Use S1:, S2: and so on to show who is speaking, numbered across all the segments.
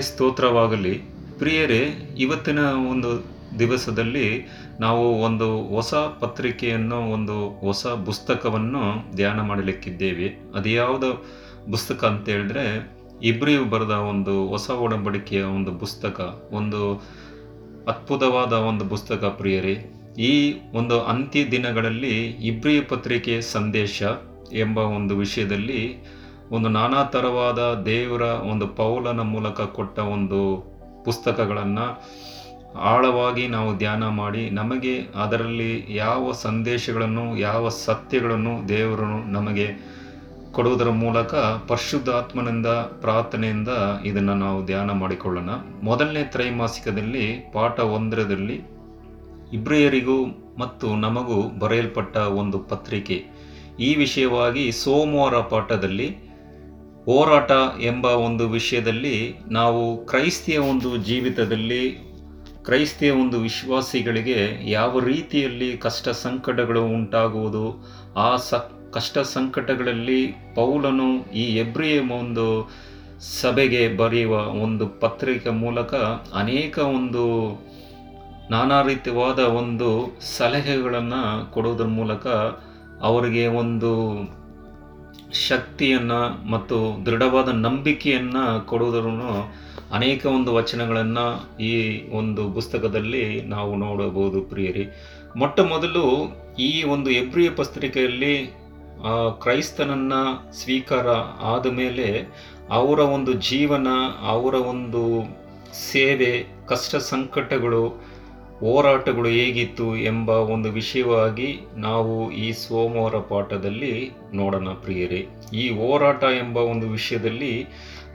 S1: ಸ್ತೋತ್ರವಾಗಲಿ. ಪ್ರಿಯರೇ, ಇವತ್ತಿನ ಒಂದು ದಿವಸದಲ್ಲಿ ನಾವು ಒಂದು ಹೊಸ ಪತ್ರಿಕೆಯನ್ನು, ಒಂದು ಹೊಸ ಪುಸ್ತಕವನ್ನು ಧ್ಯಾನ ಮಾಡಲಿಕ್ಕಿದ್ದೇವೆ. ಅದು ಯಾವುದು ಪುಸ್ತಕ ಅಂತ ಹೇಳಿದ್ರೆ, ಇಬ್ರಿಯು ಬರೆದ ಒಂದು ಹೊಸ ಒಡಂಬಡಿಕೆಯ ಒಂದು ಪುಸ್ತಕ. ಒಂದು ಅದ್ಭುತವಾದ ಒಂದು ಪುಸ್ತಕ ಪ್ರಿಯರೇ. ಈ ಒಂದು ಅಂತ್ಯ ದಿನಗಳಲ್ಲಿ ಇಬ್ರಿಯ ಪತ್ರಿಕೆ ಸಂದೇಶ ಎಂಬ ಒಂದು ವಿಷಯದಲ್ಲಿ ಒಂದು ನಾನಾ ಥರವಾದ ದೇವರ ಒಂದು ಪೌಲನ ಮೂಲಕ ಕೊಟ್ಟ ಒಂದು ಪುಸ್ತಕಗಳನ್ನು ಆಳವಾಗಿ ನಾವು ಧ್ಯಾನ ಮಾಡಿ ನಮಗೆ ಅದರಲ್ಲಿ ಯಾವ ಸಂದೇಶಗಳನ್ನು, ಯಾವ ಸತ್ಯಗಳನ್ನು ದೇವರು ನಮಗೆ ಕೊಡುವುದರ ಮೂಲಕ ಪರಿಶುದ್ಧಾತ್ಮನಿಂದ ಪ್ರಾರ್ಥನೆಯಿಂದ ಇದನ್ನು ನಾವು ಧ್ಯಾನ ಮಾಡಿಕೊಳ್ಳೋಣ. ಮೊದಲನೇ ತ್ರೈಮಾಸಿಕದಲ್ಲಿ, ಪಾಠ ಒಂದರದಲ್ಲಿ ಇಬ್ರಿಯರಿಗೂ ಮತ್ತು ನಮಗೂ ಬರೆಯಲ್ಪಟ್ಟ ಒಂದು ಪತ್ರಿಕೆ. ಈ ವಿಷಯವಾಗಿ ಸೋಮವಾರ ಪಾಠದಲ್ಲಿ ಹೋರಾಟ ಎಂಬ ಒಂದು ವಿಷಯದಲ್ಲಿ ನಾವು ಕ್ರೈಸ್ತಿಯ ಒಂದು ಜೀವಿತದಲ್ಲಿ ಕ್ರೈಸ್ತಿಯ ಒಂದು ವಿಶ್ವಾಸಿಗಳಿಗೆ ಯಾವ ರೀತಿಯಲ್ಲಿ ಕಷ್ಟ ಸಂಕಟಗಳು ಉಂಟಾಗುವುದು, ಆ ಸ ಕಷ್ಟ ಸಂಕಟಗಳಲ್ಲಿ ಪೌಲನು ಈ ಎಬ್ರಿಯ ಒಂದು ಸಭೆಗೆ ಬರೆಯುವ ಒಂದು ಪತ್ರಿಕೆ ಮೂಲಕ ಅನೇಕ ಒಂದು ನಾನಾ ರೀತಿಯಾದ ಒಂದು ಸಲಹೆಗಳನ್ನು ಕೊಡುವುದರ ಮೂಲಕ ಅವರಿಗೆ ಒಂದು ಶಕ್ತಿಯನ್ನು ಮತ್ತು ದೃಢವಾದ ನಂಬಿಕೆಯನ್ನು ಕೊಡುವುದನ್ನು ಅನೇಕ ಒಂದು ವಚನಗಳನ್ನು ಈ ಒಂದು ಪುಸ್ತಕದಲ್ಲಿ ನಾವು ನೋಡಬಹುದು ಪ್ರಿಯರಿ. ಮೊಟ್ಟ ಮೊದಲು ಈ ಒಂದು ಎಬ್ರಿಯ ಪತ್ರಿಕೆಯಲ್ಲಿ ಕ್ರೈಸ್ತನನ್ನ ಸ್ವೀಕಾರ ಆದ ಮೇಲೆ ಅವರ ಒಂದು ಜೀವನ, ಅವರ ಒಂದು ಸೇವೆ, ಕಷ್ಟ ಸಂಕಟಗಳು ಹೋರಾಟಗಳು ಹೇಗಿತ್ತು ಎಂಬ ಒಂದು ವಿಷಯವಾಗಿ ನಾವು ಈ ಸೋಮವಾರ ಪಾಠದಲ್ಲಿ ನೋಡೋಣ ಪ್ರಿಯರೇ. ಈ ಹೋರಾಟ ಎಂಬ ಒಂದು ವಿಷಯದಲ್ಲಿ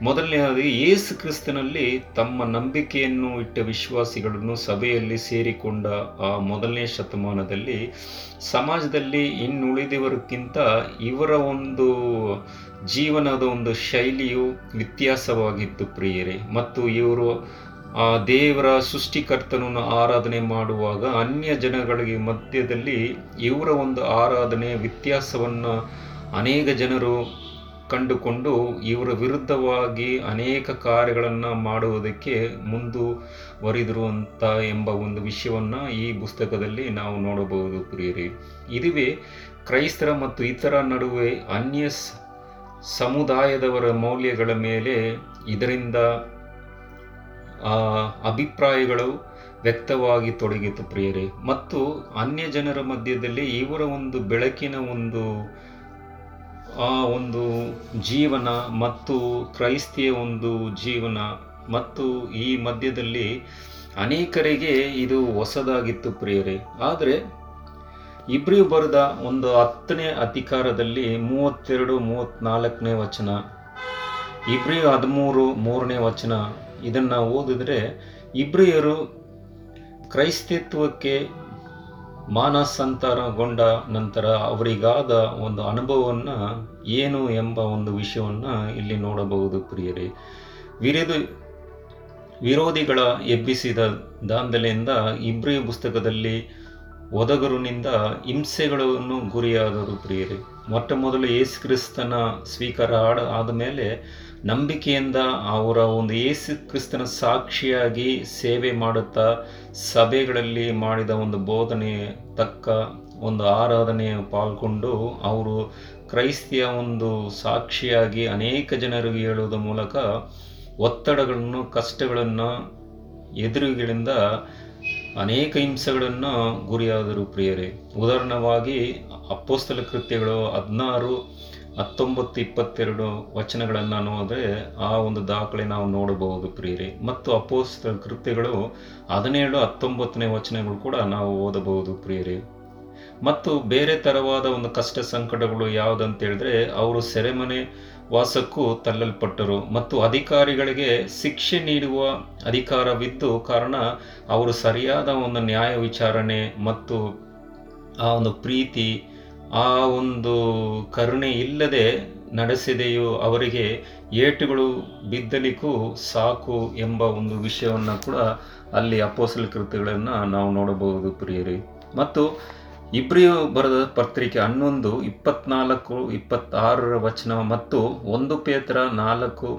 S1: ಮೊದಲನೆಯದಾಗಿ ಯೇಸು ಕ್ರಿಸ್ತನಲ್ಲಿ ತಮ್ಮ ನಂಬಿಕೆಯನ್ನು ಇಟ್ಟ ವಿಶ್ವಾಸಿಗಳನ್ನು ಸಭೆಯಲ್ಲಿ ಸೇರಿಕೊಂಡ ಆ ಮೊದಲನೇ ಶತಮಾನದಲ್ಲಿ ಸಮಾಜದಲ್ಲಿ ಇನ್ನುಳಿದವರಿಗಿಂತ ಇವರ ಒಂದು ಜೀವನದ ಒಂದು ಶೈಲಿಯು ವ್ಯತ್ಯಾಸವಾಗಿತ್ತು ಪ್ರಿಯರೇ. ಮತ್ತು ಇವರು ಆ ದೇವರ ಸೃಷ್ಟಿಕರ್ತನನ್ನು ಆರಾಧನೆ ಮಾಡುವಾಗ ಅನ್ಯ ಜನಗಳಿಗೆ ಮಧ್ಯದಲ್ಲಿ ಇವರ ಒಂದು ಆರಾಧನೆ ವ್ಯತ್ಯಾಸವನ್ನು ಅನೇಕ ಜನರು ಕಂಡುಕೊಂಡು ಇವರ ವಿರುದ್ಧವಾಗಿ ಅನೇಕ ಕಾರ್ಯಗಳನ್ನು ಮಾಡುವುದಕ್ಕೆ ಮುಂದುವರಿದರು ಅಂತ ಎಂಬ ಒಂದು ವಿಷಯವನ್ನು ಈ ಪುಸ್ತಕದಲ್ಲಿ ನಾವು ನೋಡಬಹುದು ಪ್ರಿಯರಿ. ಇದುವೇ ಕ್ರೈಸ್ತರ ಮತ್ತು ಇತರ ನಡುವೆ ಅನ್ಯ ಸಮುದಾಯದವರ ಮೌಲ್ಯಗಳ ಮೇಲೆ ಇದರಿಂದ ಅಭಿಪ್ರಾಯಗಳು ವ್ಯಕ್ತವಾಗಿ ತೊಡಗಿತು ಪ್ರಿಯರೇ. ಮತ್ತು ಅನ್ಯ ಜನರ ಮಧ್ಯದಲ್ಲಿ ಇವರ ಒಂದು ಬೆಳಕಿನ ಒಂದು, ಆ ಒಂದು ಜೀವನ ಮತ್ತು ಕ್ರೈಸ್ತಿಯ ಒಂದು ಜೀವನ ಮತ್ತು ಈ ಮಧ್ಯದಲ್ಲಿ ಅನೇಕರಿಗೆ ಇದು ಹೊಸದಾಗಿತ್ತು ಪ್ರಿಯರೇ. ಆದರೆ ಇಬ್ರಿಯು ಬರೆದ ಒಂದು ಹತ್ತನೇ ಅಧಿಕಾರದಲ್ಲಿ ಮೂವತ್ತೆರಡು ಮೂವತ್ತ್ನಾಲ್ಕನೇ ವಚನ ಇಬ್ರಿಯು ಹದಿಮೂರು ಮೂರನೇ ವಚನ. ಇದನ್ನು ಓದಿದ್ರೆ ಇಬ್ರಿಯರು ಕ್ರೈಸ್ತಿತ್ವಕ್ಕೆ ಮಾನಸಂತರಗೊಂಡ ನಂತರ ಅವರಿಗಾದ ಒಂದು ಅನುಭವವನ್ನು ಏನು ಎಂಬ ಒಂದು ವಿಷಯವನ್ನು ಇಲ್ಲಿ ನೋಡಬಹುದು ಪ್ರಿಯರೇ. ವಿರೋಧಿ ವಿರೋಧಿಗಳ ಎಬ್ಬಿಸಿದ ದಾಂಧಲೆಯಿಂದ ಇಬ್ರಿಯ ಪುಸ್ತಕದಲ್ಲಿ ಒದಗರುನಿಂದ ಹಿಂಸೆಗಳನ್ನು ಗುರಿಯಾದರು ಪ್ರಿಯರೇ. ಮೊಟ್ಟ ಮೊದಲು ಯೇಸು ಕ್ರಿಸ್ತನ ಸ್ವೀಕಾರ ಆಡ ಆದಮೇಲೆ ನಂಬಿಕೆಯಿಂದ ಅವರ ಒಂದು ಏಸು ಕ್ರಿಸ್ತನ ಸಾಕ್ಷಿಯಾಗಿ ಸೇವೆ ಮಾಡುತ್ತಾ ಸಭೆಗಳಲ್ಲಿ ಮಾಡಿದ ಒಂದು ಬೋಧನೆ, ತಕ್ಕ ಒಂದು ಆರಾಧನೆ ಪಾಲ್ಗೊಂಡು ಅವರು ಕ್ರೈಸ್ತಿಯ ಒಂದು ಸಾಕ್ಷಿಯಾಗಿ ಅನೇಕ ಜನರಿಗೆ ಹೇಳುವುದರ ಮೂಲಕ ಒತ್ತಡಗಳನ್ನು, ಕಷ್ಟಗಳನ್ನು, ಎದುರುಗಳಿಂದ ಅನೇಕ ಹಿಂಸೆಗಳನ್ನು ಗುರಿಯಾದರು. ಪ್ರಿಯರೇ, ಉದಾಹರಣವಾಗಿ ಅಪ್ಪೋಸ್ತಲ ಕೃತ್ಯಗಳು ಹದಿನಾರು ಹತ್ತೊಂಬತ್ತು ಇಪ್ಪತ್ತೆರಡು ವಚನಗಳನ್ನು ನೋಡಿದ್ರೆ ಆ ಒಂದು ದಾಖಲೆ ನಾವು ನೋಡಬಹುದು ಪ್ರಿಯರಿ. ಮತ್ತು ಅಪೋಸ್ತ ಕೃತ್ಯಗಳು ಹದಿನೇಳು, ಹತ್ತೊಂಬತ್ತನೇ ವಚನಗಳು ಕೂಡ ನಾವು ಓದಬಹುದು ಪ್ರಿಯರಿ. ಮತ್ತು ಬೇರೆ ತರವಾದ ಒಂದು ಕಷ್ಟ ಸಂಕಟಗಳು ಯಾವುದಂತ ಹೇಳಿದ್ರೆ ಅವರು ಸೆರೆಮನೆ ವಾಸಕ್ಕೂ ತಳ್ಳಲ್ಪಟ್ಟರು. ಮತ್ತು ಅಧಿಕಾರಿಗಳಿಗೆ ಶಿಕ್ಷೆ ನೀಡುವ ಅಧಿಕಾರವಿದ್ದು ಕಾರಣ ಅವರು ಸರಿಯಾದ ಒಂದು ನ್ಯಾಯ ವಿಚಾರಣೆ ಮತ್ತು ಆ ಒಂದು ಪ್ರೀತಿ ಆ ಒಂದು ಕರುಣೆ ಇಲ್ಲದೆ ನಡೆಸಿದೆಯೋ ಅವರಿಗೆ ಏಟುಗಳು ಬಿದ್ದಲಿಕ್ಕೂ ಸಾಕು ಎಂಬ ಒಂದು ವಿಷಯವನ್ನು ಕೂಡ ಅಲ್ಲಿ ಅಪೋಸಲ್ ಕೃತಿಗಳನ್ನು ನಾವು ನೋಡಬಹುದು ಪ್ರಿಯರಿ. ಮತ್ತು ಇಬ್ರಿಯು ಬರೆದ ಪತ್ರಿಕೆ ಹನ್ನೊಂದು, ಇಪ್ಪತ್ನಾಲ್ಕು, ಇಪ್ಪತ್ತಾರರ ವಚನ ಮತ್ತು ಒಂದು ಪೇತ್ರ ನಾಲ್ಕು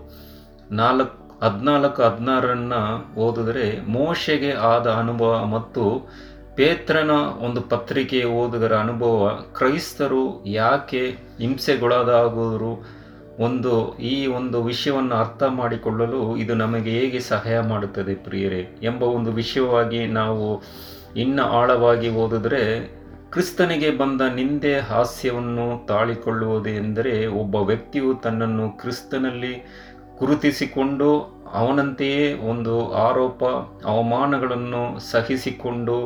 S1: ನಾಲ್ಕು, ಹದಿನಾಲ್ಕು, ಹದಿನಾರನ್ನು ಓದಿದರೆ ಮೋಶೆಗೆ ಆದ ಅನುಭವ ಮತ್ತು ಪೇತ್ರನ ಒಂದು ಪತ್ರಿಕೆ ಓದುಗರ ಅನುಭವ, ಕ್ರೈಸ್ತರು ಯಾಕೆ ಹಿಂಸೆಗೊಳಗಾಗುವರು ಒಂದು ಈ ಒಂದು ವಿಷಯವನ್ನು ಅರ್ಥ ಮಾಡಿಕೊಳ್ಳಲು ಇದು ನಮಗೆ ಹೇಗೆ ಸಹಾಯ ಮಾಡುತ್ತದೆ ಪ್ರಿಯರೇ ಎಂಬ ಒಂದು ವಿಷಯವಾಗಿ ನಾವು ಇನ್ನ ಆಳವಾಗಿ ಓದಿದ್ರೆ, ಕ್ರಿಸ್ತನಿಗೆ ಬಂದ ನಿಂದೆ ಹಾಸ್ಯವನ್ನು ತಾಳಿಕೊಳ್ಳುವುದು ಎಂದರೆ ಒಬ್ಬ ವ್ಯಕ್ತಿಯು ತನ್ನನ್ನು ಕ್ರಿಸ್ತನಲ್ಲಿ ಗುರುತಿಸಿಕೊಂಡು ಅವನಂತೆಯೇ ಒಂದು ಆರೋಪ, ಅವಮಾನಗಳನ್ನು ಸಹಿಸಿಕೊಂಡು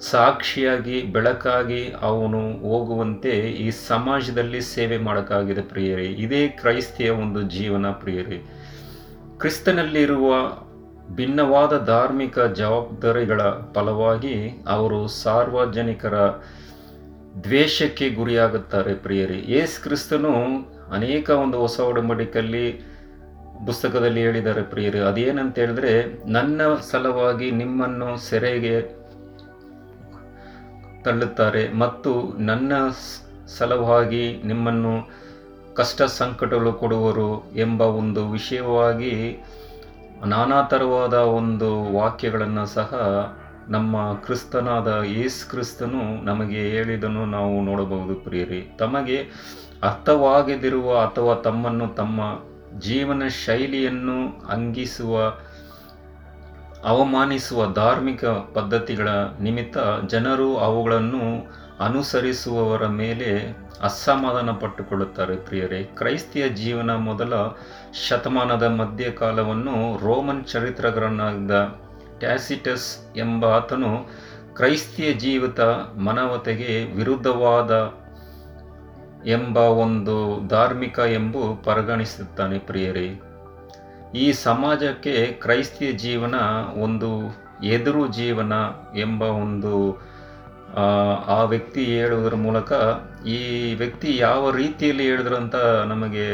S1: ಸಾಕ್ಷಿಯಾಗಿ, ಬೆಳಕಾಗಿ ಅವನು ಹೋಗುವಂತೆ ಈ ಸಮಾಜದಲ್ಲಿ ಸೇವೆ ಮಾಡೋಕ್ಕಾಗಿದೆ ಪ್ರಿಯರೇ. ಇದೇ ಕ್ರೈಸ್ತಿಯ ಒಂದು ಜೀವನ ಪ್ರಿಯರೇ. ಕ್ರಿಸ್ತನಲ್ಲಿರುವ ಭಿನ್ನವಾದ ಧಾರ್ಮಿಕ ಜವಾಬ್ದಾರಿಗಳ ಫಲವಾಗಿ ಅವರು ಸಾರ್ವಜನಿಕರ ದ್ವೇಷಕ್ಕೆ ಗುರಿಯಾಗುತ್ತಾರೆ ಪ್ರಿಯರಿ. ಯೇಸು ಕ್ರಿಸ್ತನು ಅನೇಕ ಒಂದು ಹೊಸ ಒಡಂಬಡಿಕಲ್ಲಿ ಪುಸ್ತಕದಲ್ಲಿ ಹೇಳಿದ್ದಾರೆ ಪ್ರಿಯರಿ. ಅದೇನಂತ ಹೇಳಿದ್ರೆ, ನನ್ನ ಸಲುವಾಗಿ ನಿಮ್ಮನ್ನು ಸೆರೆಗೆ ತಳ್ಳುತ್ತಾರೆ ಮತ್ತು ನನ್ನ ಸಲುವಾಗಿ ನಿಮ್ಮನ್ನು ಕಷ್ಟ ಸಂಕಟಗಳು ಕೊಡುವರು ಎಂಬ ಒಂದು ವಿಷಯವಾಗಿ ನಾನಾ ಥರವಾದ ಒಂದು ವಾಕ್ಯಗಳನ್ನು ಸಹ ನಮ್ಮ ಕ್ರಿಸ್ತನಾದ ಯೇಸು ಕ್ರಿಸ್ತನು ನಮಗೆ ಹೇಳಿದನು ನಾವು ನೋಡಬಹುದು ಪ್ರಿಯರಿ. ತಮಗೆ ಅರ್ಥವಾಗದಿರುವ ಅಥವಾ ತಮ್ಮನ್ನು ತಮ್ಮ ಜೀವನ ಶೈಲಿಯನ್ನು ಅಂಗಿಸುವ ಅವಮಾನಿಸುವ ಧಾರ್ಮಿಕ ಪದ್ಧತಿಗಳ ನಿಮಿತ್ತ ಜನರು ಅವುಗಳನ್ನು ಅನುಸರಿಸುವವರ ಮೇಲೆ ಅಸಮಾಧಾನ ಪಟ್ಟುಕೊಳ್ಳುತ್ತಾರೆ ಪ್ರಿಯರೇ. ಕ್ರೈಸ್ತಿಯ ಜೀವನ ಮೊದಲ ಶತಮಾನದ ಮಧ್ಯಕಾಲವನ್ನು ರೋಮನ್ ಚರಿತ್ರಗಾರನಾದ ಟ್ಯಾಸಿಟಸ್ ಎಂಬ ಆತನು ಕ್ರೈಸ್ತಿಯ ಜೀವಿತ ಮನವತೆಗೆ ವಿರುದ್ಧವಾದ ಎಂಬ ಒಂದು ಧಾರ್ಮಿಕ ಎಂಬು ಪರಿಗಣಿಸುತ್ತಾನೆ ಪ್ರಿಯರೇ. ಈ ಸಮಾಜಕ್ಕೆ ಕ್ರೈಸ್ತಿಯ ಜೀವನ ಒಂದು ಎದುರು ಜೀವನ ಎಂಬ ಒಂದು, ಆ ವ್ಯಕ್ತಿ ಹೇಳುವುದರ ಮೂಲಕ ಈ ವ್ಯಕ್ತಿ ಯಾವ ರೀತಿಯಲ್ಲಿ ಹೇಳಿದ್ರಂತ ನಮಗೆ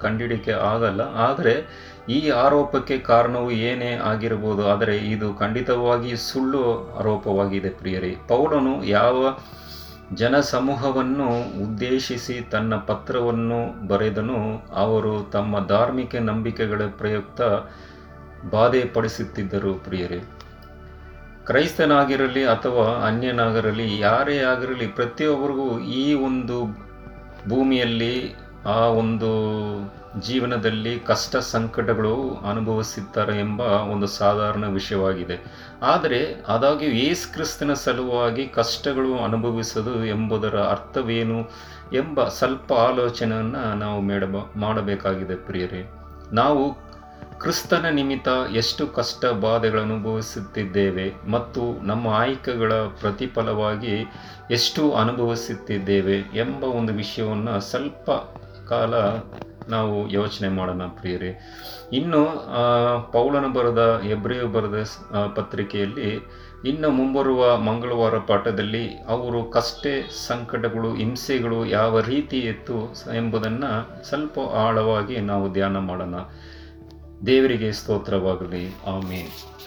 S1: ಕಂಡಿಡಿಕೆ ಆಗಲ್ಲ. ಆದರೆ ಈ ಆರೋಪಕ್ಕೆ ಕಾರಣವು ಏನೇ ಆಗಿರಬಹುದು ಆದರೆ ಇದು ಖಂಡಿತವಾಗಿ ಸುಳ್ಳು ಆರೋಪವಾಗಿದೆ ಪ್ರಿಯರಿ. ಪೌಲನು ಯಾವ ಜನಸಮೂಹವನ್ನು ಉದ್ದೇಶಿಸಿ ತನ್ನ ಪತ್ರವನ್ನು ಬರೆದನು. ಅವರು ತಮ್ಮ ಧಾರ್ಮಿಕ ನಂಬಿಕೆಗಳ ಪ್ರಯುಕ್ತ ಬಾಧೆ ಪಡಿಸುತ್ತಿದ್ದರು ಪ್ರಿಯರೇ. ಕ್ರೈಸ್ತನಾಗಿರಲಿ ಅಥವಾ ಅನ್ಯನಾಗಿರಲಿ, ಯಾರೇ ಆಗಿರಲಿ, ಪ್ರತಿಯೊಬ್ಬರಿಗೂ ಈ ಒಂದು ಭೂಮಿಯಲ್ಲಿ, ಆ ಒಂದು ಜೀವನದಲ್ಲಿ ಕಷ್ಟ ಸಂಕಟಗಳು ಅನುಭವಿಸುತ್ತಾರೆ ಎಂಬ ಒಂದು ಸಾಧಾರಣ ವಿಷಯವಾಗಿದೆ. ಆದರೆ ಆದಾಗ್ಯೂ ಏಸ್ ಕ್ರಿಸ್ತನ ಸಲುವಾಗಿ ಕಷ್ಟಗಳು ಅನುಭವಿಸೋದು ಎಂಬುದರ ಅರ್ಥವೇನು ಎಂಬ ಸ್ವಲ್ಪ ಆಲೋಚನೆಯನ್ನು ನಾವು ಮೇಡಬ ಮಾಡಬೇಕಾಗಿದೆ ಪ್ರಿಯರೇ. ನಾವು ಕ್ರಿಸ್ತನ ನಿಮಿತ್ತ ಎಷ್ಟು ಕಷ್ಟ ಬಾಧೆಗಳನ್ನು ಅನುಭವಿಸುತ್ತಿದ್ದೇವೆ ಮತ್ತು ನಮ್ಮ ಆಯ್ಕೆಗಳ ಪ್ರತಿಫಲವಾಗಿ ಎಷ್ಟು ಅನುಭವಿಸುತ್ತಿದ್ದೇವೆ ಎಂಬ ಒಂದು ವಿಷಯವನ್ನು ಸ್ವಲ್ಪ ಕಾಲ ನಾವು ಯೋಚನೆ ಮಾಡೋಣ ಪ್ರಿಯರೇ. ಇನ್ನು ಪೌಲನ ಬರೆದ, ಎಬ್ರಿಯು ಬರೆದ ಪತ್ರಿಕೆಯಲ್ಲಿ ಇನ್ನು ಮುಂಬರುವ ಮಂಗಳವಾರ ಪಾಠದಲ್ಲಿ ಅವರು ಕಷ್ಟ, ಸಂಕಟಗಳು, ಹಿಂಸೆಗಳು ಯಾವ ರೀತಿ ಇತ್ತು ಎಂಬುದನ್ನು ಸ್ವಲ್ಪ ಆಳವಾಗಿ ನಾವು ಧ್ಯಾನ ಮಾಡೋಣ. ದೇವರಿಗೆ ಸ್ತೋತ್ರವಾಗಲಿ. ಆಮೇಲೆ